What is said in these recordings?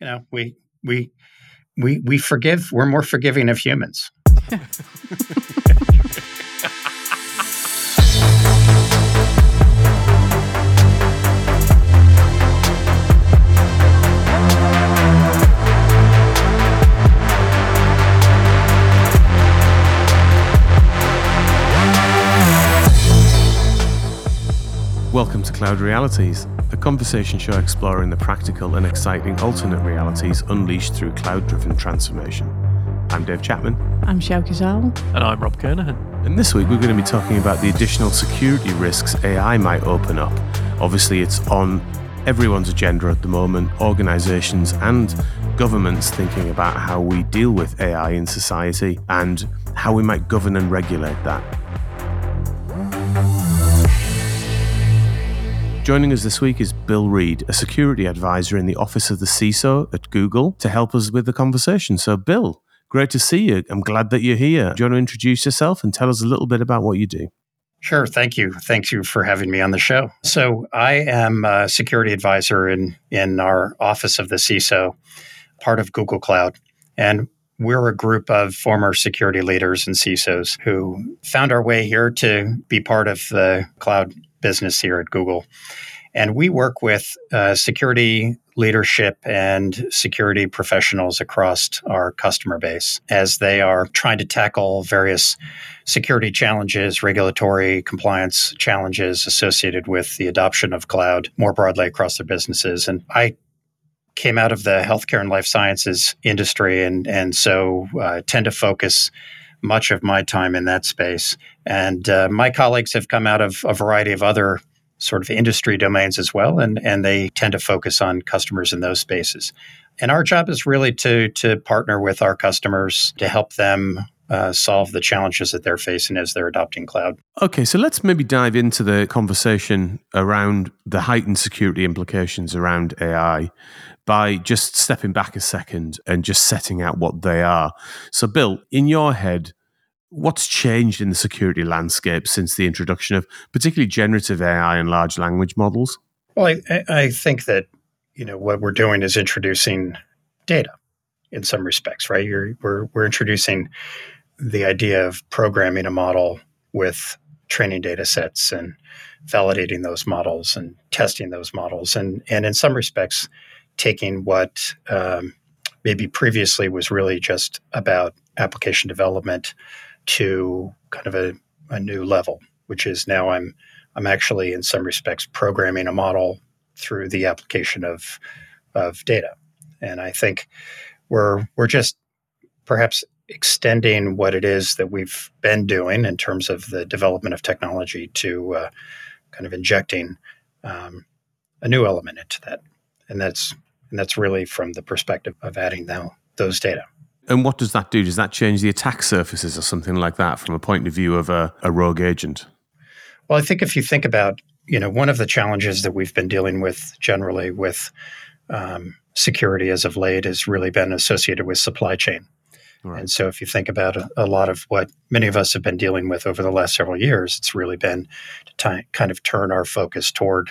you know, we we we we forgive. We're more forgiving of humans. Welcome to Cloud Realities, a conversation show exploring the practical and exciting alternate realities unleashed through cloud driven transformation. I'm Dave Chapman. I'm Sjoukje Zaal. And I'm Rob Kernahan. And this week we're going to be talking about the additional security risks AI might open up. Obviously, it's on everyone's agenda at the moment, organizations and governments thinking about how we deal with AI in society and how we might govern and regulate that. Joining us this week is Bill Reid, a security advisor in the office of the CISO at Google, to help us with the conversation. So, Bill, great to see you. I'm glad that you're here. Do you want to introduce yourself and tell us a little bit about what you do? Sure. Thank you. Thank you for having me on the show. So, I am a security advisor in, in our office of the CISO, part of Google Cloud. And we're a group of former security leaders and CISOs who found our way here to be part of the cloud business here at Google. And we work with uh, security leadership and security professionals across our customer base as they are trying to tackle various security challenges, regulatory compliance challenges associated with the adoption of cloud more broadly across their businesses. And I came out of the healthcare and life sciences industry, and and so uh, tend to focus much of my time in that space. And uh, my colleagues have come out of a variety of other sort of industry domains as well, and, and they tend to focus on customers in those spaces. And our job is really to, to partner with our customers to help them uh, solve the challenges that they're facing as they're adopting cloud. Okay, so let's maybe dive into the conversation around the heightened security implications around AI by just stepping back a second and just setting out what they are. So, Bill, in your head, what's changed in the security landscape since the introduction of particularly generative AI and large language models? Well, I, I think that you know what we're doing is introducing data in some respects, right? You're, we're we're introducing the idea of programming a model with training data sets and validating those models and testing those models, and and in some respects, taking what um, maybe previously was really just about application development to kind of a, a new level, which is now I'm I'm actually in some respects programming a model through the application of of data, and I think we're we're just perhaps extending what it is that we've been doing in terms of the development of technology to uh, kind of injecting um, a new element into that, and that's and that's really from the perspective of adding now those data. And what does that do? Does that change the attack surfaces or something like that from a point of view of a, a rogue agent? Well, I think if you think about, you know, one of the challenges that we've been dealing with generally with um, security as of late has really been associated with supply chain. Right. And so, if you think about a, a, lot of what many of us have been dealing with over the last several years, it's really been to t- kind of turn our focus toward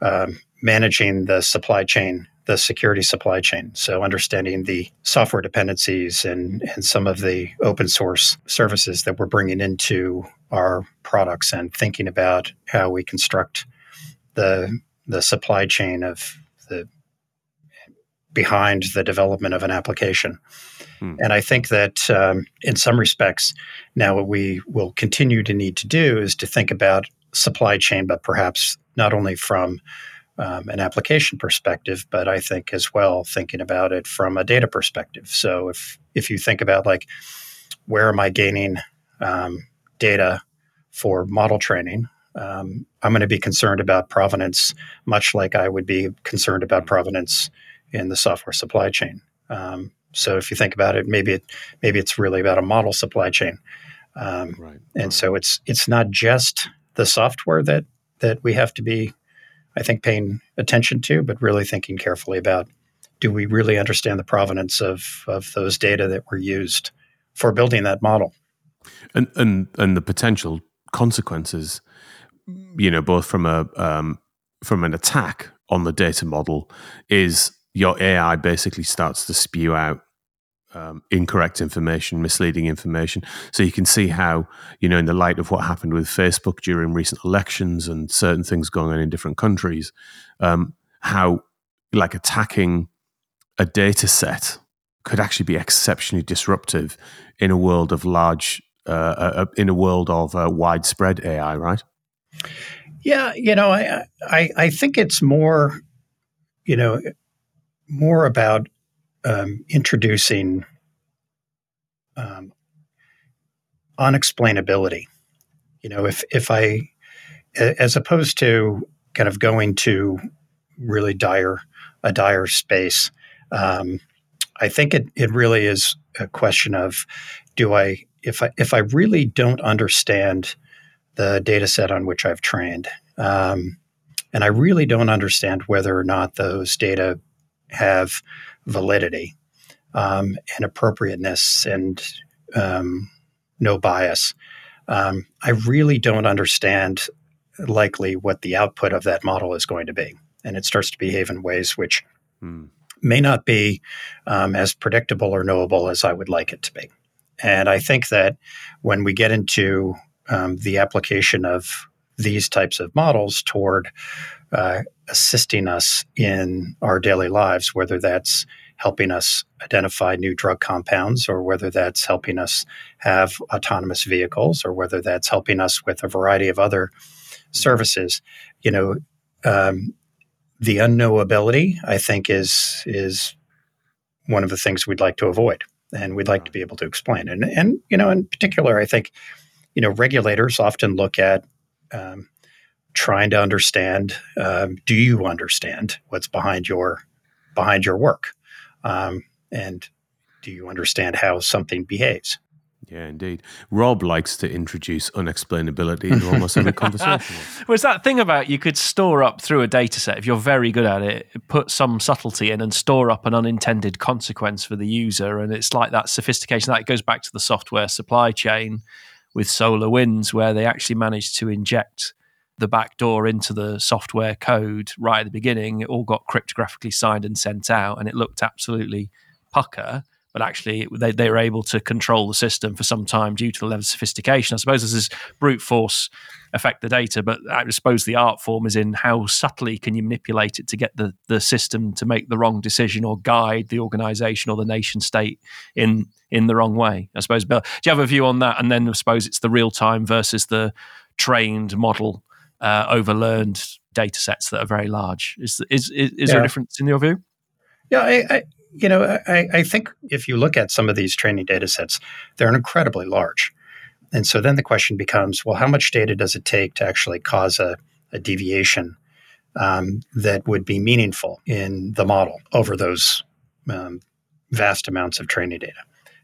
um, managing the supply chain the security supply chain. So understanding the software dependencies and, and some of the open source services that we're bringing into our products and thinking about how we construct the the supply chain of behind the development of an application. Hmm. And I think that um, in some respects, now what we will continue to need to do is to think about supply chain, but perhaps not only from um, an application perspective, but I think as well thinking about it from a data perspective. So if if you think about like where am I gaining um, data for model training, um, I'm going to be concerned about provenance, much like I would be concerned about provenance in the software supply chain. Um, so if you think about it, maybe it maybe it's really about a model supply chain, um, right, and right. so it's it's not just the software that that we have to be I think, paying attention to, but really thinking carefully about do we really understand the provenance of, of those data that were used for building that model? And, and, and the potential consequences, you know, both from a um, from an attack on the data model is your AI basically starts to spew out um, incorrect information, misleading information. So you can see how, you know, in the light of what happened with Facebook during recent elections and certain things going on in different countries, um, how like attacking a data set could actually be exceptionally disruptive in a world of large, uh, uh, in a world of uh, widespread AI, right? Yeah, you know, I, I I think it's more, you know, more about um, introducing um, unexplainability. You know, if if I, as opposed to kind of going to really dire a dire space, um, I think it it really is a question of do I if I if I really don't understand the data set on which I've trained, um, and I really don't understand whether or not those data have validity um, and appropriateness and um, no bias. Um, I really don't understand likely what the output of that model is going to be. And it starts to behave in ways which hmm. may not be um, as predictable or knowable as I would like it to be. And I think that when we get into um, the application of these types of models toward uh, assisting us in our daily lives, whether that's helping us identify new drug compounds, or whether that's helping us have autonomous vehicles, or whether that's helping us with a variety of other services. You know, um, the unknowability, I think, is is one of the things we'd like to avoid, and we'd like to be able to explain. And and you know, in particular, I think, you know, regulators often look at um, trying to understand um, do you understand what's behind your behind your work um, and do you understand how something behaves yeah, indeed. Rob likes to introduce unexplainability into almost every conversation. well, it's that thing about you could store up through a data set, if you're very good at it, put some subtlety in and store up an unintended consequence for the user. And it's like that sophistication that goes back to the software supply chain with SolarWinds, where they actually managed to inject the back door into the software code right at the beginning. It all got cryptographically signed and sent out, and it looked absolutely pucker. But actually, they, they were able to control the system for some time due to the level of sophistication. I suppose this is brute force affect the data, but I suppose the art form is in how subtly can you manipulate it to get the, the system to make the wrong decision or guide the organization or the nation state in in the wrong way. I suppose, Bill, do you have a view on that? And then I suppose it's the real time versus the trained model uh, overlearned data sets that are very large. Is is is, is yeah. there a difference in your view? Yeah, I, I you know I, I think if you look at some of these training data sets, they're incredibly large, and so then the question becomes, well, how much data does it take to actually cause a, a deviation um, that would be meaningful in the model over those um, vast amounts of training data?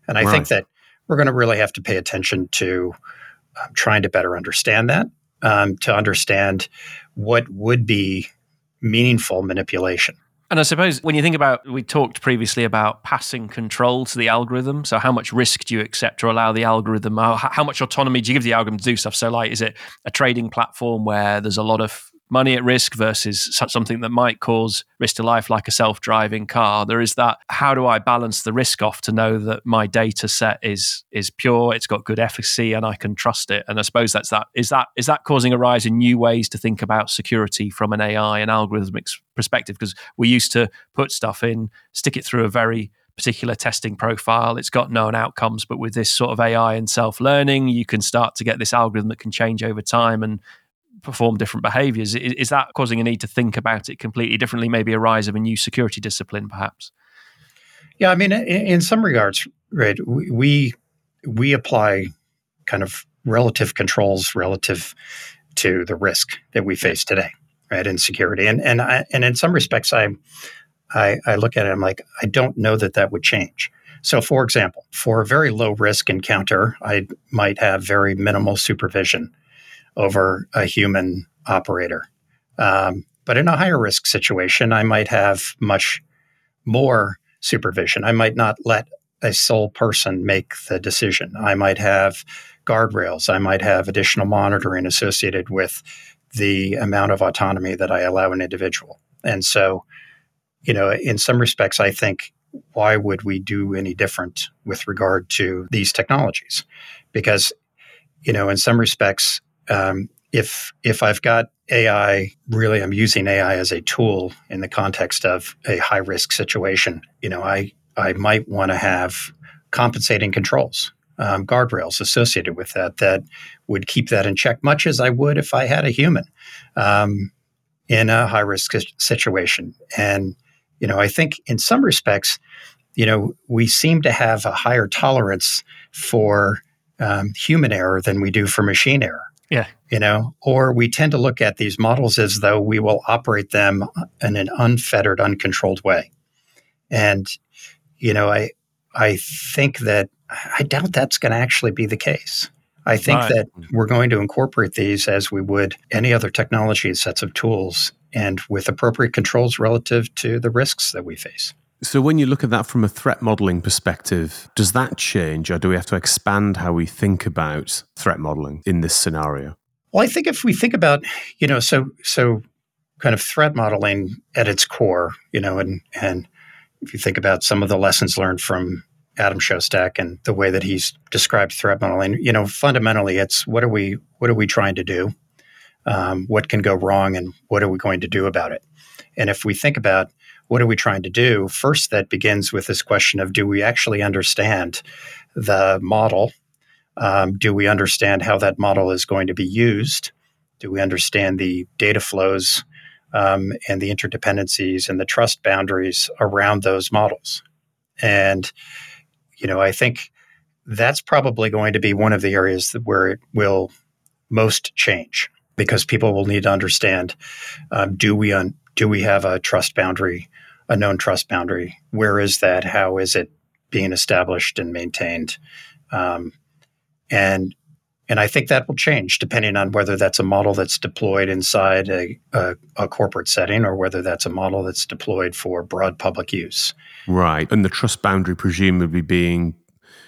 And I right. think that we're going to really have to pay attention to um, trying to better understand that um, to understand what would be meaningful manipulation. And I suppose when you think about, we talked previously about passing control to the algorithm. So, how much risk do you accept or allow the algorithm? How, much autonomy do you give the algorithm to do stuff? So, like, is it a trading platform where there's a lot of money at risk versus something that might cause risk to life, like a self driving car. There is that how do I balance the risk off to know that my data set is is pure, it's got good efficacy, and I can trust it? And I suppose that's that. Is that is that causing a rise in new ways to think about security from an AI and algorithmic perspective? Because we used to put stuff in, stick it through a very particular testing profile. It's got known outcomes, but with this sort of AI and self learning, you can start to get this algorithm that can change over time and perform different behaviors. Is, is, that causing a need to think about it completely differently? Maybe a rise of a new security discipline, perhaps. Yeah, I mean, in, in some regards, right? We we apply kind of relative controls relative to the risk that we face today, right? In security, and and I, and in some respects, I, I I look at it. I'm like, I don't know that that would change. So, for example, for a very low risk encounter, I might have very minimal supervision over a human operator. Um, but in a higher risk situation, I might have much more supervision. I might not let a sole person make the decision. I might have guardrails. I might have additional monitoring associated with the amount of autonomy that I allow an individual. And so you know, in some respects, I think why would we do any different with regard to these technologies? Because, you know, in some respects, um, if if I've got AI, really, I'm using AI as a tool in the context of a high risk situation. You know, I I might want to have compensating controls, um, guardrails associated with that that would keep that in check, much as I would if I had a human um, in a high risk situation. And you know, I think in some respects, you know, we seem to have a higher tolerance for um, human error than we do for machine error. Yeah. You know, or we tend to look at these models as though we will operate them in an unfettered, uncontrolled way. And, you know, I I think that I doubt that's going to actually be the case. I think right. that we're going to incorporate these as we would any other technology sets of tools and with appropriate controls relative to the risks that we face. So, when you look at that from a threat modeling perspective, does that change or do we have to expand how we think about threat modeling in this scenario? Well, I think if we think about, you know, so, so kind of threat modeling at its core, you know, and, and if you think about some of the lessons learned from Adam Shostak and the way that he's described threat modeling, you know, fundamentally it's what are we, what are we trying to do? Um, what can go wrong and what are we going to do about it? And if we think about what are we trying to do? First, that begins with this question of do we actually understand the model? Um, do we understand how that model is going to be used? Do we understand the data flows um, and the interdependencies and the trust boundaries around those models? And, you know, I think that's probably going to be one of the areas where it will most change because people will need to understand um, do we un- do we have a trust boundary a known trust boundary. Where is that? How is it being established and maintained? Um, and and I think that will change depending on whether that's a model that's deployed inside a, a, a, corporate setting or whether that's a model that's deployed for broad public use. Right. And the trust boundary presumably being,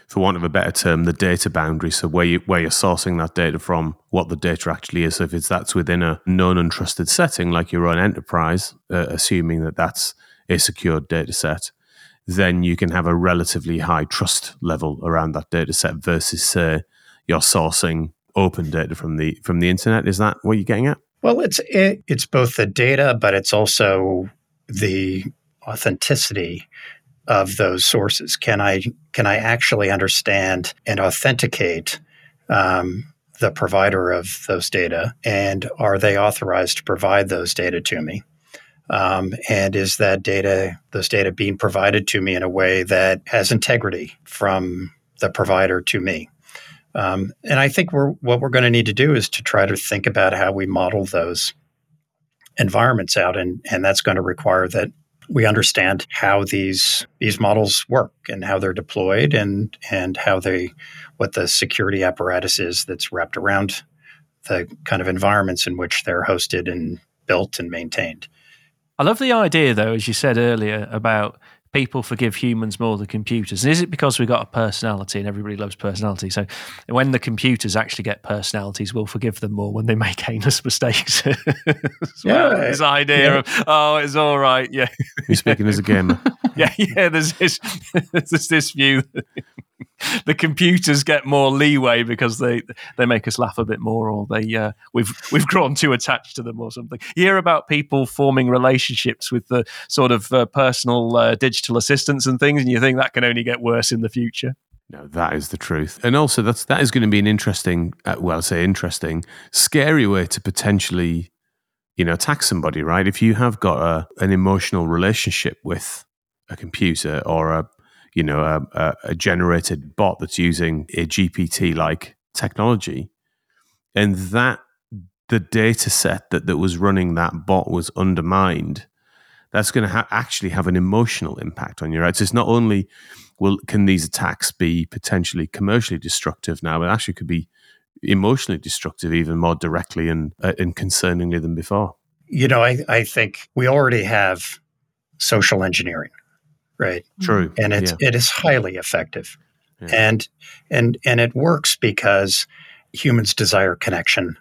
for want of a better term, the data boundary. So where, you, where you're sourcing that data from, what the data actually is. So if it's that's within a known and trusted setting like your own enterprise, uh, assuming that that's a secured data set, then you can have a relatively high trust level around that data set versus, say, you're sourcing open data from the from the internet. Is that what you're getting at? Well, it's it, it's both the data, but it's also the authenticity of those sources. Can I can I actually understand and authenticate um, the provider of those data, and are they authorized to provide those data to me? Um, and is that data, those data being provided to me in a way that has integrity from the provider to me? Um, and I think we're, what we're going to need to do is to try to think about how we model those environments out. And, and that's going to require that we understand how these these models work and how they're deployed and and how they what the security apparatus is that's wrapped around the kind of environments in which they're hosted and built and maintained. I love the idea, though, as you said earlier, about people forgive humans more than computers. And is it because we've got a personality and everybody loves personality? So when the computers actually get personalities, we'll forgive them more when they make heinous mistakes. yeah. This idea yeah. of, oh, it's all right. Yeah. You're speaking as a gamer. yeah. Yeah. There's this, there's this view the computers get more leeway because they they make us laugh a bit more, or they uh, we've we've grown too attached to them, or something. You hear about people forming relationships with the sort of uh, personal uh, digital assistants and things, and you think that can only get worse in the future. No, that is the truth, and also that's that is going to be an interesting, uh, well, I say interesting, scary way to potentially, you know, attack somebody, right? If you have got a, an emotional relationship with a computer or a you know, a, a generated bot that's using a GPT like technology, and that the data set that, that was running that bot was undermined, that's going to ha- actually have an emotional impact on you, right? So it's not only will can these attacks be potentially commercially destructive now, but actually could be emotionally destructive even more directly and uh, and concerningly than before. You know, I, I think we already have social engineering right? True. And it's yeah. it is highly effective. Yeah. And and and it works because humans desire connection.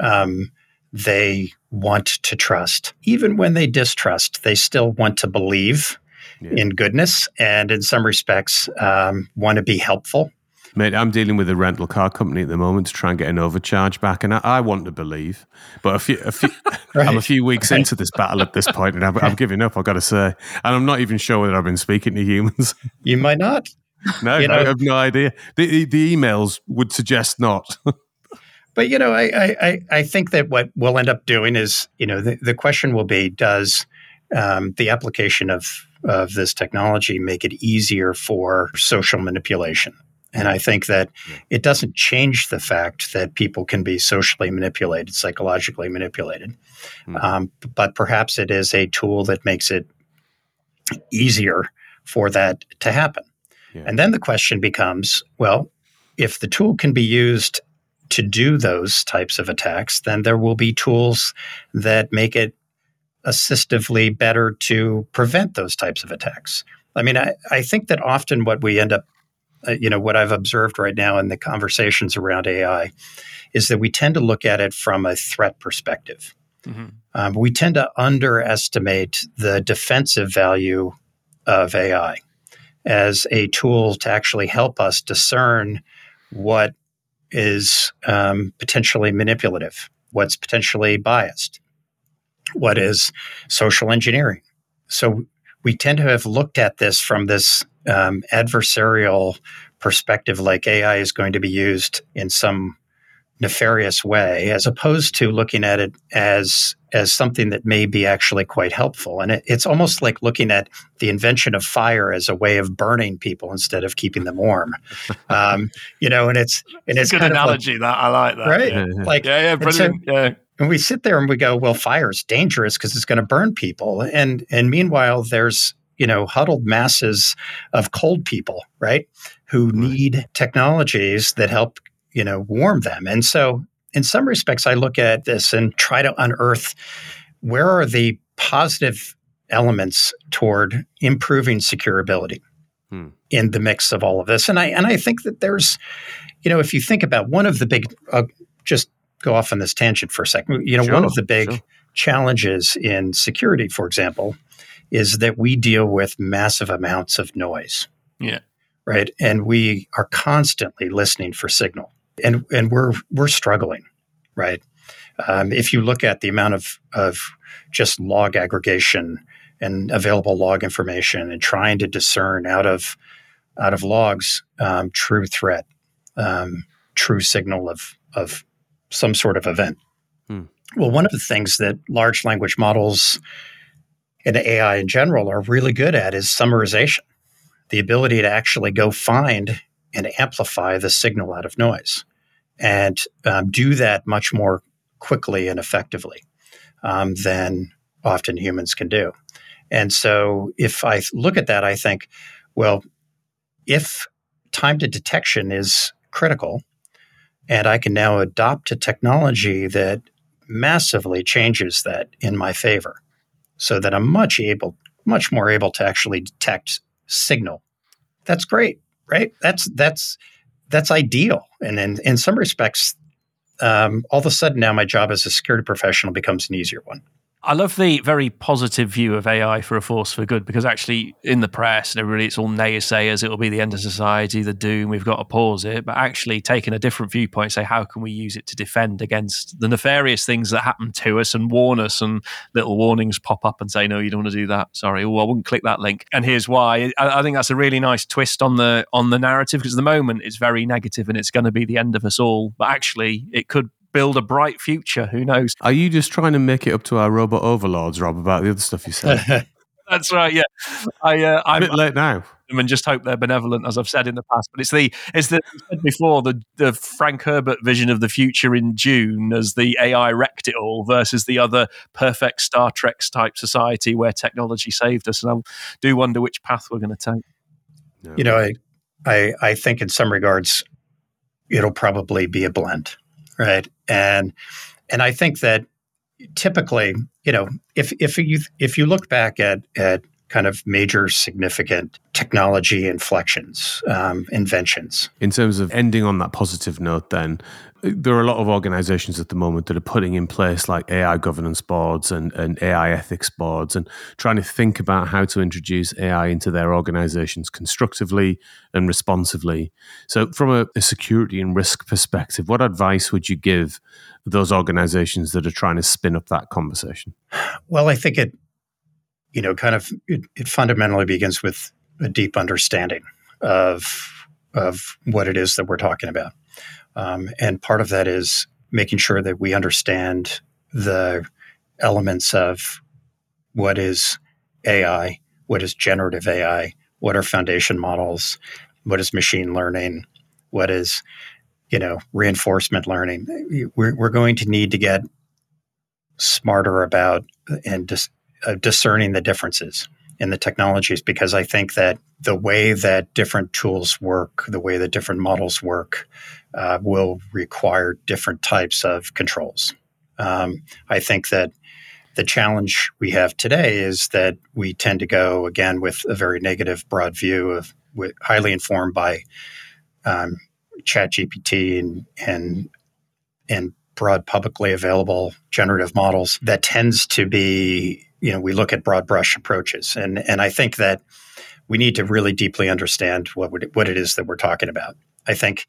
Um, they want to trust. Even when they distrust, they still want to believe yeah. in goodness and, in some respects, um, want to be helpful. Mate, I'm dealing with a rental car company at the moment to try and get an overcharge back, and I, I want to believe, but a few, a few right. I'm a few weeks right. into this battle at this point, and I'm, I'm giving up. I've got to say, and I'm not even sure whether I've been speaking to humans. You might not. No, you know, I have no idea. The, the emails would suggest not. but you know, I, I I think that what we'll end up doing is, you know, the, the question will be: Does um, the application of of this technology make it easier for social manipulation? And I think that it doesn't change the fact that people can be socially manipulated, psychologically manipulated. Mm-hmm. Um, but perhaps it is a tool that makes it easier for that to happen. Yeah. And then the question becomes well, if the tool can be used to do those types of attacks, then there will be tools that make it assistively better to prevent those types of attacks. I mean, I, I think that often what we end up uh, you know what I've observed right now in the conversations around AI is that we tend to look at it from a threat perspective. Mm-hmm. Um, we tend to underestimate the defensive value of AI as a tool to actually help us discern what is um, potentially manipulative, what's potentially biased, what is social engineering. So we tend to have looked at this from this um, adversarial perspective, like AI is going to be used in some nefarious way, as opposed to looking at it as as something that may be actually quite helpful. And it, it's almost like looking at the invention of fire as a way of burning people instead of keeping them warm. Um, you know, and it's and it's, it's a good analogy. Like, that I like that, right? Yeah. Like, yeah, yeah, brilliant. So, yeah. And we sit there and we go, well, fire is dangerous because it's going to burn people. And and meanwhile, there's you know huddled masses of cold people, right, who need technologies that help you know warm them. And so, in some respects, I look at this and try to unearth where are the positive elements toward improving securability hmm. in the mix of all of this. And I and I think that there's, you know, if you think about one of the big, uh, just go off on this tangent for a second. You know, sure, one of the big sure. challenges in security, for example, is that we deal with massive amounts of noise. Yeah. Right. And we are constantly listening for signal. And and we're we're struggling, right? Um, if you look at the amount of of just log aggregation and available log information and trying to discern out of out of logs um, true threat, um, true signal of of some sort of event. Hmm. Well, one of the things that large language models and AI in general are really good at is summarization, the ability to actually go find and amplify the signal out of noise and um, do that much more quickly and effectively um, than often humans can do. And so if I look at that, I think, well, if time to detection is critical, and I can now adopt a technology that massively changes that in my favor so that I'm much able, much more able to actually detect signal. That's great, right? That's that's that's ideal. And in, in some respects, um, all of a sudden now my job as a security professional becomes an easier one. I love the very positive view of AI for a force for good because actually in the press and everybody it's all naysayers, it'll be the end of society, the doom, we've got to pause it. But actually taking a different viewpoint, say how can we use it to defend against the nefarious things that happen to us and warn us and little warnings pop up and say, No, you don't want to do that. Sorry, oh, I wouldn't click that link. And here's why. I, I think that's a really nice twist on the on the narrative because at the moment it's very negative and it's going to be the end of us all. But actually it could build a bright future. Who knows? Are you just trying to make it up to our robot overlords, Rob, about the other stuff you said? That's right. Yeah, I, uh, I'm a bit late now. And just hope they're benevolent, as I've said in the past. But it's the it's the said before the the Frank Herbert vision of the future in Dune as the AI wrecked it all versus the other perfect Star Trek type society where technology saved us. And I do wonder which path we're going to take. You know, I, I I think in some regards it'll probably be a blend right? And and I think that typically, you know, if if you if you look back at at kind of major significant technology inflections, um, inventions. In terms of ending on that positive note, then, there are a lot of organizations at the moment that are putting in place like AI governance boards and, and AI ethics boards and trying to think about how to introduce AI into their organizations constructively and responsively. So, from a, a security and risk perspective, what advice would you give those organizations that are trying to spin up that conversation? Well, I think it, you know, kind of it, it fundamentally begins with a deep understanding of of what it is that we're talking about. Um, and part of that is making sure that we understand the elements of what is AI, what is generative AI, what are foundation models, what is machine learning, what is you know reinforcement learning. We're, we're going to need to get smarter about and dis, uh, discerning the differences in the technologies because I think that the way that different tools work, the way that different models work, uh, will require different types of controls. Um, I think that the challenge we have today is that we tend to go again with a very negative, broad view of highly informed by um, ChatGPT and and and broad publicly available generative models that tends to be you know we look at broad brush approaches and and I think that we need to really deeply understand what what it is that we're talking about. I think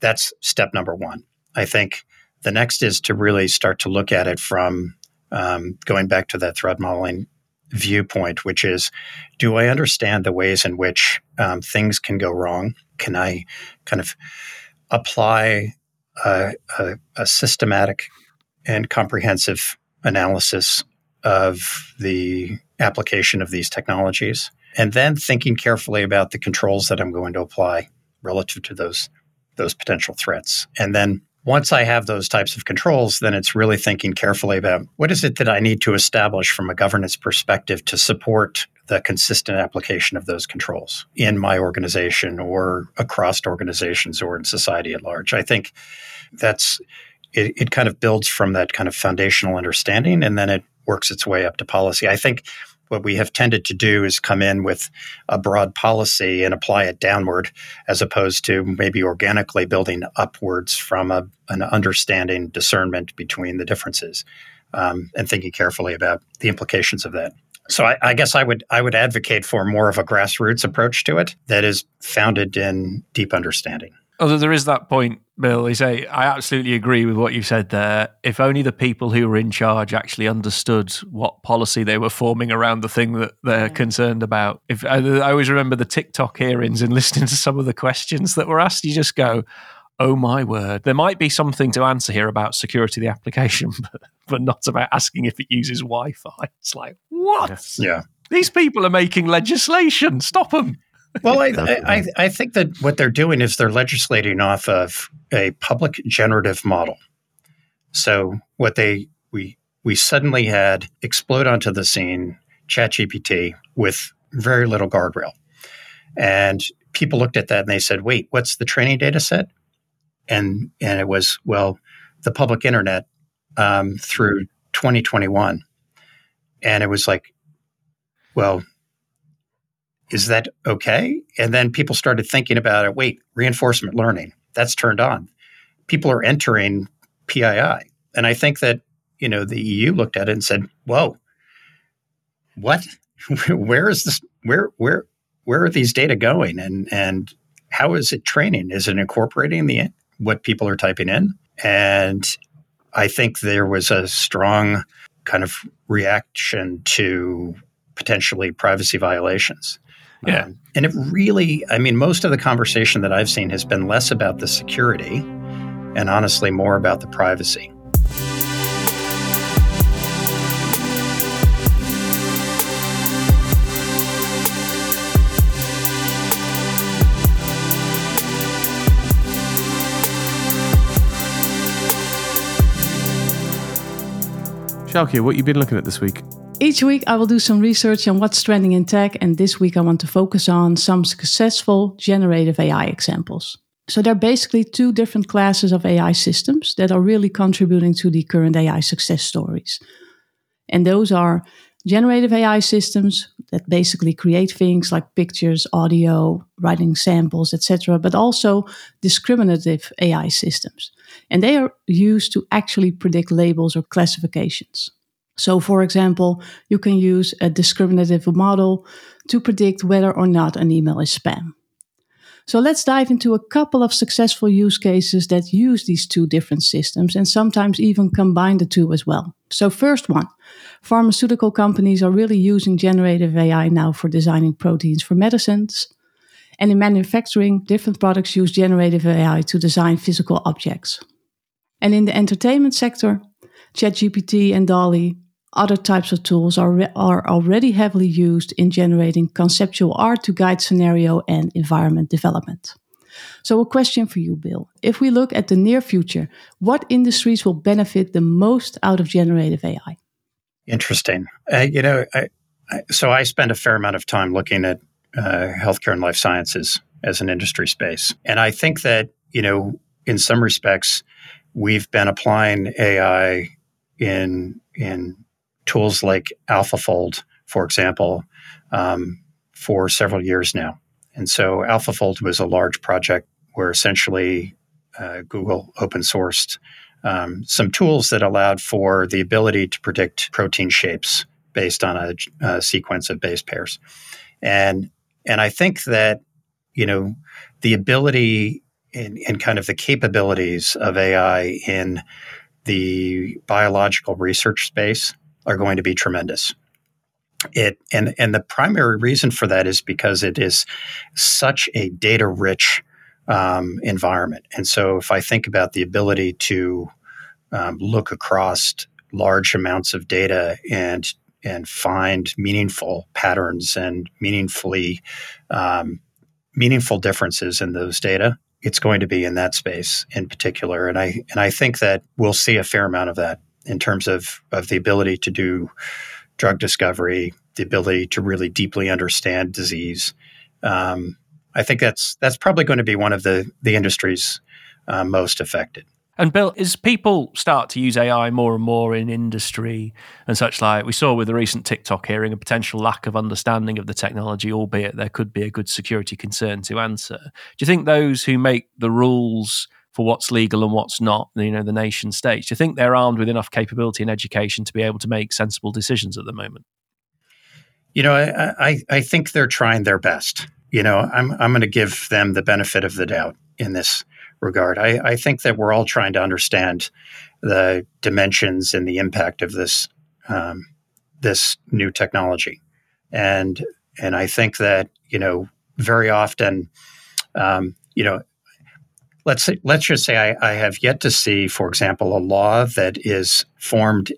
that's step number one. I think the next is to really start to look at it from um, going back to that threat modeling viewpoint, which is do I understand the ways in which um, things can go wrong? Can I kind of apply a, a, a systematic and comprehensive analysis of the application of these technologies? And then thinking carefully about the controls that I'm going to apply relative to those those potential threats. And then once I have those types of controls, then it's really thinking carefully about what is it that I need to establish from a governance perspective to support the consistent application of those controls in my organization or across organizations or in society at large. I think that's it, it kind of builds from that kind of foundational understanding and then it works its way up to policy. I think what we have tended to do is come in with a broad policy and apply it downward, as opposed to maybe organically building upwards from a, an understanding discernment between the differences um, and thinking carefully about the implications of that. So I, I, guess I would I would advocate for more of a grassroots approach to it that is founded in deep understanding. Although there is that point, Bill, you say, I absolutely agree with what you said there. If only the people who were in charge actually understood what policy they were forming around the thing that they're concerned about. If I, I always remember the TikTok hearings and listening to some of the questions that were asked, you just go, oh my word. There might be something to answer here about security of the application, but, but not about asking if it uses Wi Fi. It's like, what? Yeah. These people are making legislation. Stop them well, I, I, I think that what they're doing is they're legislating off of a public generative model. So what they we we suddenly had explode onto the scene ChatGPT with very little guardrail, and people looked at that and they said, "Wait, what's the training data set?" And and it was well, the public internet um, through 2021, and it was like, well, is that okay? And then people started thinking about it. Wait, reinforcement learning, that's turned on. People are entering PII. And I think that, you know, the EU looked at it and said, whoa, what? where is this? Where, where, where are these data going? And, and how is it training? Is it incorporating the, what people are typing in? And I think there was a strong kind of reaction to potentially privacy violations. Yeah. Um, and it really, I mean, most of the conversation that I've seen has been less about the security and honestly more about the privacy. Sjoukje, what you been looking at this week? Each week, I will do some research on what's trending in tech, and this week, I want to focus on some successful generative AI examples. So, there are basically two different classes of AI systems that are really contributing to the current AI success stories. And those are generative AI systems that basically create things like pictures, audio, writing samples, etc., but also discriminative AI systems. And they are used to actually predict labels or classifications. So, for example, you can use a discriminative model to predict whether or not an email is spam. So let's dive into a couple of successful use cases that use these two different systems and sometimes even combine the two as well. So, first one pharmaceutical companies are really using generative AI now for designing proteins for medicines. And in manufacturing, different products use generative AI to design physical objects. And in the entertainment sector, ChatGPT and DALL-E other types of tools are, are already heavily used in generating conceptual art to guide scenario and environment development. So, a question for you, Bill. If we look at the near future, what industries will benefit the most out of generative AI? Interesting. Uh, you know, I, I, so I spend a fair amount of time looking at uh, healthcare and life sciences as an industry space. And I think that, you know, in some respects, we've been applying AI in in tools like AlphaFold, for example, um, for several years now. And so AlphaFold was a large project where essentially uh, Google open sourced um, some tools that allowed for the ability to predict protein shapes based on a, a sequence of base pairs. And and I think that you know the ability and, and kind of the capabilities of AI in the biological research space are going to be tremendous. It and and the primary reason for that is because it is such a data rich um, environment. And so, if I think about the ability to um, look across large amounts of data and and find meaningful patterns and meaningfully um, meaningful differences in those data, it's going to be in that space in particular. And I and I think that we'll see a fair amount of that in terms of, of the ability to do drug discovery, the ability to really deeply understand disease. Um, I think that's that's probably going to be one of the the industries uh, most affected. And Bill, as people start to use AI more and more in industry and such like, we saw with the recent TikTok hearing a potential lack of understanding of the technology, albeit there could be a good security concern to answer. Do you think those who make the rules for what's legal and what's not, you know, the nation states. Do you think they're armed with enough capability and education to be able to make sensible decisions at the moment? You know, I, I, I think they're trying their best. You know, I'm, I'm going to give them the benefit of the doubt in this regard. I, I think that we're all trying to understand the dimensions and the impact of this um, this new technology, and and I think that you know very often, um, you know, let's say, let's just say I, I have yet to see, for example, a law that is formed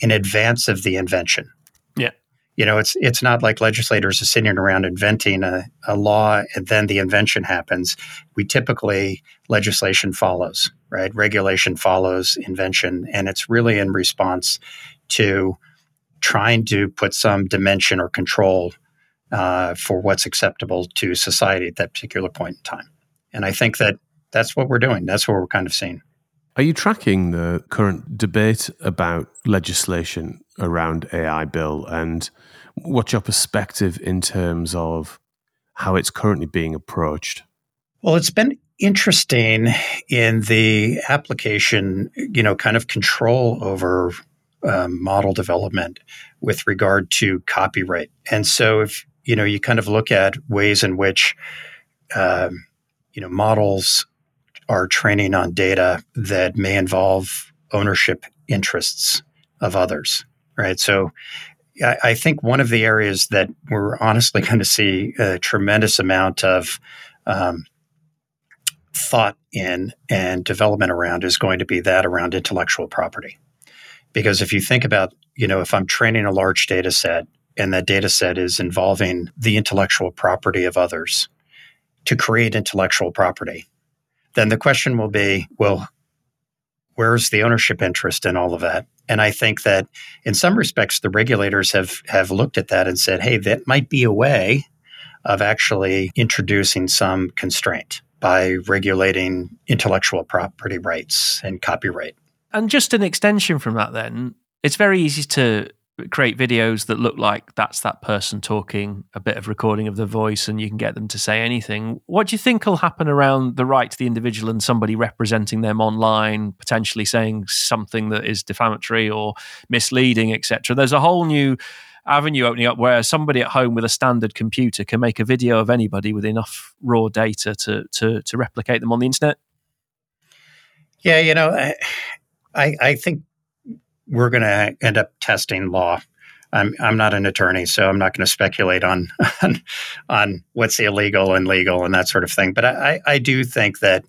in advance of the invention. Yeah. You know, it's it's not like legislators are sitting around inventing a, a law and then the invention happens. We typically legislation follows, right? Regulation follows invention, and it's really in response to trying to put some dimension or control uh, for what's acceptable to society at that particular point in time. And I think that that's what we're doing. That's what we're kind of seeing. Are you tracking the current debate about legislation around AI bill and what's your perspective in terms of how it's currently being approached? Well, it's been interesting in the application, you know, kind of control over um, model development with regard to copyright. And so, if you know, you kind of look at ways in which, um, you know, models are training on data that may involve ownership interests of others, right? So I, I think one of the areas that we're honestly going to see a tremendous amount of um, thought in and development around is going to be that around intellectual property. Because if you think about, you know, if I'm training a large data set and that data set is involving the intellectual property of others to create intellectual property, then the question will be well, where's the ownership interest in all of that? And I think that in some respects, the regulators have, have looked at that and said, hey, that might be a way of actually introducing some constraint by regulating intellectual property rights and copyright. And just an extension from that, then, it's very easy to create videos that look like that's that person talking, a bit of recording of the voice, and you can get them to say anything. What do you think will happen around the right to the individual and somebody representing them online, potentially saying something that is defamatory or misleading, etc.? There's a whole new avenue opening up where somebody at home with a standard computer can make a video of anybody with enough raw data to to, to replicate them on the internet. Yeah, you know, I I think we're going to end up testing law. I'm I'm not an attorney, so I'm not going to speculate on, on on what's illegal and legal and that sort of thing. But I I do think that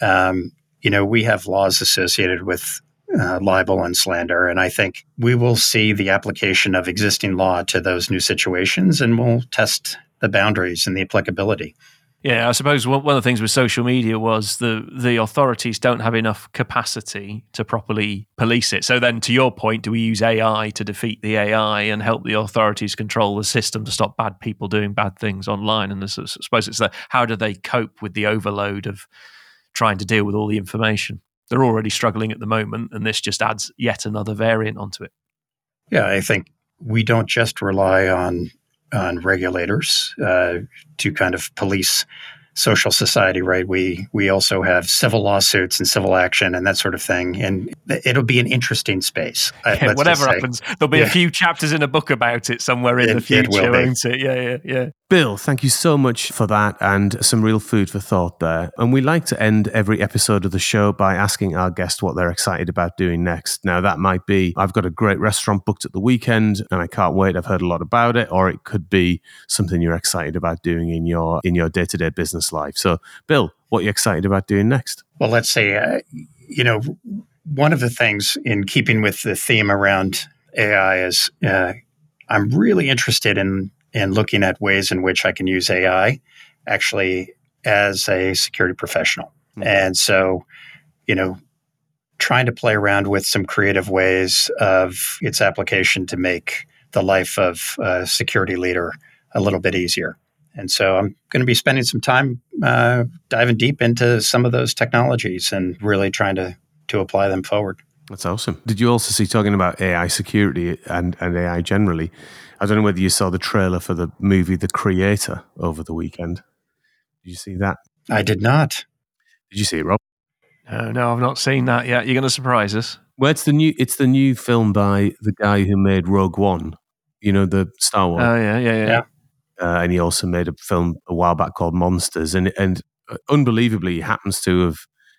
um, you know we have laws associated with uh, libel and slander, and I think we will see the application of existing law to those new situations, and we'll test the boundaries and the applicability. Yeah, I suppose one of the things with social media was the the authorities don't have enough capacity to properly police it. So then, to your point, do we use AI to defeat the AI and help the authorities control the system to stop bad people doing bad things online? And I suppose it's how do they cope with the overload of trying to deal with all the information? They're already struggling at the moment, and this just adds yet another variant onto it. Yeah, I think we don't just rely on on regulators uh, to kind of police social society, right? We we also have civil lawsuits and civil action and that sort of thing, and it'll be an interesting space. Yeah, whatever happens, there'll be yeah. a few chapters in a book about it somewhere in it, the future, it won't it? Yeah, yeah, yeah. Bill, thank you so much for that and some real food for thought there. And we like to end every episode of the show by asking our guest what they're excited about doing next. Now, that might be I've got a great restaurant booked at the weekend and I can't wait. I've heard a lot about it, or it could be something you're excited about doing in your in your day to day business life. So, Bill, what are you excited about doing next? Well, let's say, uh, you know, one of the things in keeping with the theme around AI is uh, I'm really interested in in looking at ways in which I can use AI actually as a security professional. Mm-hmm. And so, you know, trying to play around with some creative ways of its application to make the life of a security leader a little bit easier. And so I'm going to be spending some time uh, diving deep into some of those technologies and really trying to to apply them forward. That's awesome. Did you also see talking about AI security and, and AI generally? I don't know whether you saw the trailer for the movie The Creator over the weekend. Did you see that? I did not. Did you see it, Rob? No, no, I've not seen that yet. You're going to surprise us. Well, it's the new it's the new film by the guy who made Rogue One. You know the Star Wars. Oh yeah, yeah, yeah. yeah. Uh, and he also made a film a while back called Monsters, and and uh, unbelievably, he happens to have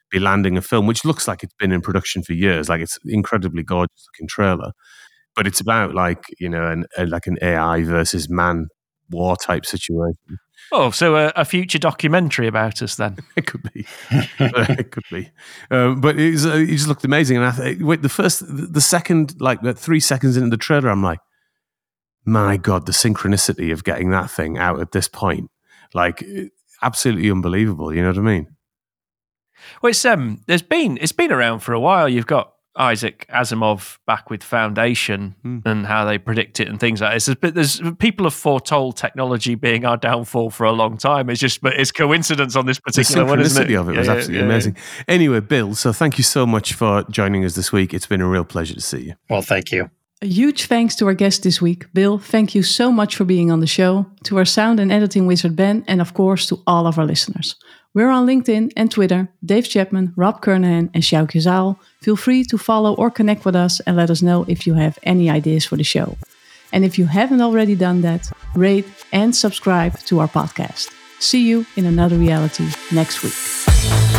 be landing a film which looks like it's been in production for years. Like it's incredibly gorgeous looking trailer, but it's about like you know an a, like an AI versus man war type situation. Oh, so a, a, future documentary about us then? it could be. it could be. Um, but it, was, uh, it, just looked amazing. And I th- wait, the first, the second, like three seconds into the trailer, I'm like, my God, the synchronicity of getting that thing out at this point, like absolutely unbelievable. You know what I mean? Well, it's um, there's been it's been around for a while. You've got Isaac Asimov back with Foundation mm. and how they predict it and things like this. But there's people have foretold technology being our downfall for a long time. It's just, but it's coincidence on this particular the one, isn't it? of it yeah, was absolutely yeah, amazing. Yeah. Anyway, Bill, so thank you so much for joining us this week. It's been a real pleasure to see you. Well, thank you. A huge thanks to our guest this week, Bill. Thank you so much for being on the show, to our sound and editing wizard, Ben, and of course to all of our listeners. We're on LinkedIn and Twitter, Dave Chapman, Rob Kernahan, and Sjoukje Zaal. Feel free to follow or connect with us and let us know if you have any ideas for the show. And if you haven't already done that, rate and subscribe to our podcast. See you in another reality next week.